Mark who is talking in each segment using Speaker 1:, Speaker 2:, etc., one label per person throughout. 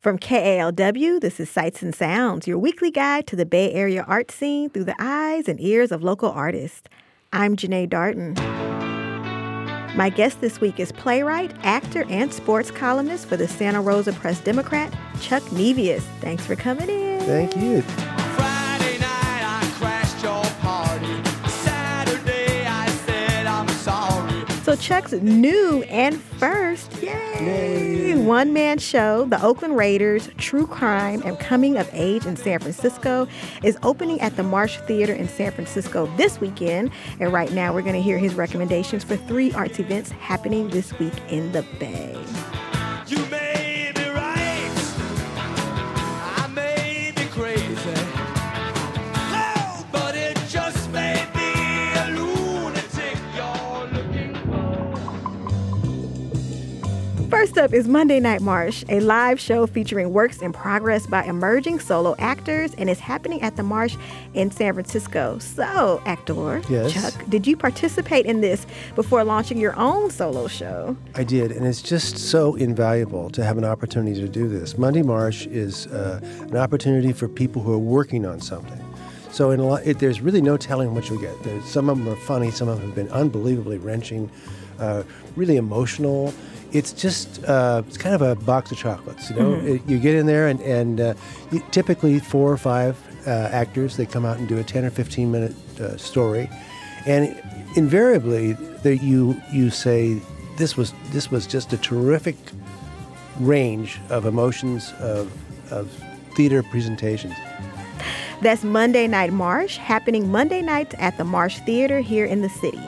Speaker 1: From KALW, this is Sights and Sounds, your weekly guide to the Bay Area art scene through the eyes and ears of local artists. I'm Jeneé Darden. My guest this week is playwright, actor, and sports columnist for the Santa Rosa Press Democrat, Chuck Nevius. Thanks for coming in.
Speaker 2: Thank you.
Speaker 1: So Chuck's new and first, yay, one man show, The Oakland Raiders, True Crime and Coming of Age in San Francisco, is opening at the Marsh Theater in San Francisco this weekend. And right now we're going to hear his recommendations for three arts events happening this week in the Bay. First up is Monday Night Marsh, a live show featuring works in progress by emerging solo actors, and is happening at the Marsh in San Francisco. So, actor
Speaker 2: Yes?
Speaker 1: Chuck, did you participate in this before launching your own solo show?
Speaker 2: I did, and it's just so invaluable to have an opportunity to do this. Monday Marsh is uh, an opportunity for people who are working on something. So in a lot, it, there's really no telling what you'll get. There's, some of them are funny, some of them have been unbelievably wrenching, uh, really emotional. It's just uh, it's kind of a box of chocolates, you know. It- you get in there, and and uh, you, typically four or five uh, actors they come out and do a 10 or 15 minute uh, story, and invariably that you you say this was this was just a terrific range of emotions of of theater presentations.
Speaker 1: That's Monday Night Marsh, happening Monday nights at the Marsh Theater here in the city.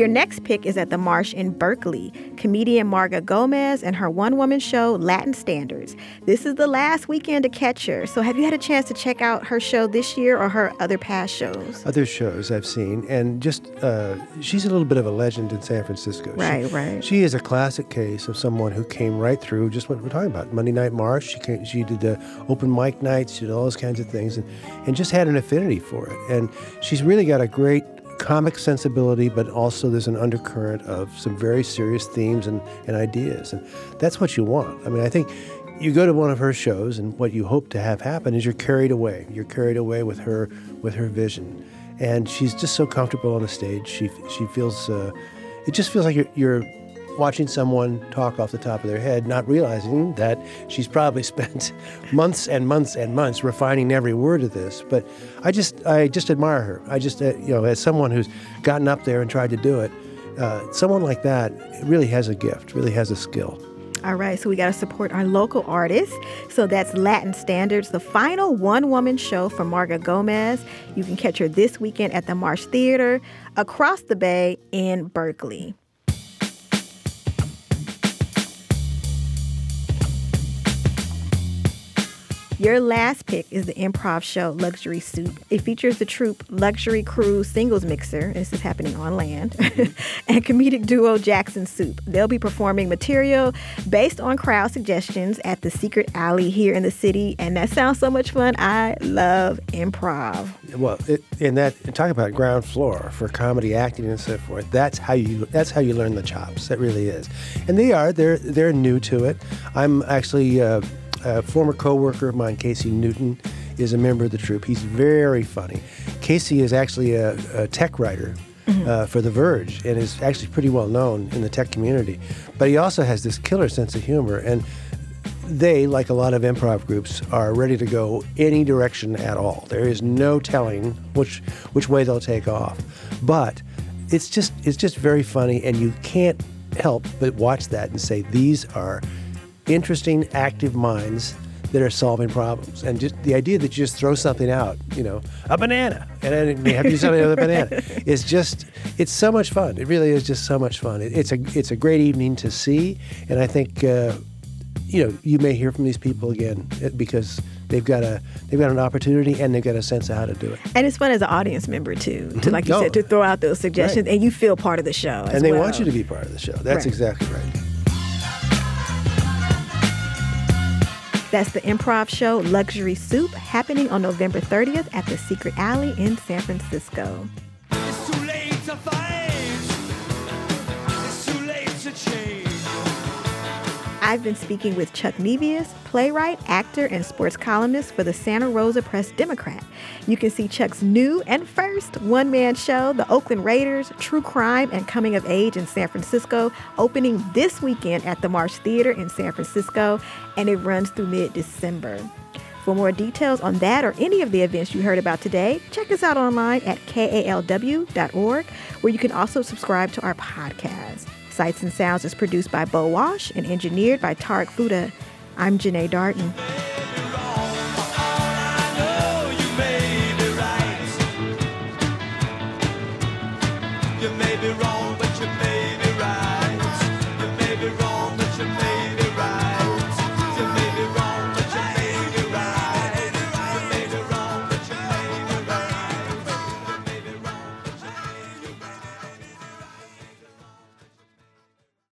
Speaker 1: Your next pick is at the Marsh in Berkeley. Comedian Marga Gomez and her one woman show, Latin Standards. This is the last weekend to catch her. So, have you had a chance to check out her show this year or her other past shows?
Speaker 2: Other shows I've seen, and just uh, she's a little bit of a legend in San Francisco. She-
Speaker 1: Right, right.
Speaker 2: She is a classic case of someone who came right through just what we're talking about. Monday Night Marsh. She came, she did the open mic nights. She did all those kinds of things, and and just had an affinity for it. And she's really got a great comic sensibility, but also there's an undercurrent of some very serious themes and, and ideas. And that's what you want. I mean, I think you go to one of her shows and what you hope to have happen is you're carried away. You're carried away with her with her vision. And she's just so comfortable on the stage. She she feels uh, it just feels like you're, you're watching someone talk off the top of their head, not realizing that she's probably spent months and months and months refining every word of this. But I just, I just admire her. I just, uh, you know, as someone who's gotten up there and tried to do it, uh, someone like that really has a gift, really has a skill.
Speaker 1: All right, so we got to support our local artists. So that's Latin Standards, the final one woman show for Marga Gomez. You can catch her this weekend at the Marsh Theater across the bay in Berkeley. Your last pick is the improv show Luxury Soup. It features the troupe Luxury Cruise Singles Mixer, this is happening on land, and comedic duo Jackson Soup. They'll be performing material based on crowd suggestions at the Secret Alley here in the city, and that sounds so much fun. I love improv.
Speaker 2: Well, it, and that and talk about ground floor for comedy acting and so forth. That's how you that's how you learn the chops. That really is, and they are they're they're new to it. I'm actually uh, a former coworker of mine, Casey Newton, is a member of the troupe. He's very funny. Casey is actually a, a tech writer. Uh, for The Verge, and is actually pretty well known in the tech community. But he also has this killer sense of humor, and they, like a lot of improv groups, are ready to go any direction at all. There is no telling which which way they'll take off. But it's just it's just very funny, and you can't help but watch that and say these are interesting, active minds that are solving problems. And just the idea that you just throw something out, you know, a banana, and then you have to do something with a banana, is just it's so much fun. It really is just so much fun. It, it's a it's a great evening to see, and I think. Uh, you know, you may hear from these people again uh, because they've got a they've got an opportunity and they've got a sense of how to do it.
Speaker 1: And it's fun as an audience member too, to like you
Speaker 2: Oh.
Speaker 1: said, to throw out those suggestions,
Speaker 2: Right.
Speaker 1: and you feel part of the show. as
Speaker 2: and they
Speaker 1: well.
Speaker 2: want you to be part of the show. That's
Speaker 1: Right.
Speaker 2: exactly right.
Speaker 1: That's the improv show Luxury Soup happening on November 30th at the Secret Alley in San Francisco.
Speaker 3: It's too late to. It's too late to
Speaker 1: I've been speaking with Chuck Nevius, playwright, actor, and sports columnist for the Santa Rosa Press Democrat. You can see Chuck's new and first one man show, The Oakland Raiders True Crime and Coming of Age in San Francisco, opening this weekend at the Marsh Theater in San Francisco, and it runs through mid December. For more details on that or any of the events you heard about today, check us out online at kalw.org, where you can also subscribe to our podcast. Sights and Sounds is produced by Bo Wash and engineered by Tarek Fuda. I'm Jeneé Darden.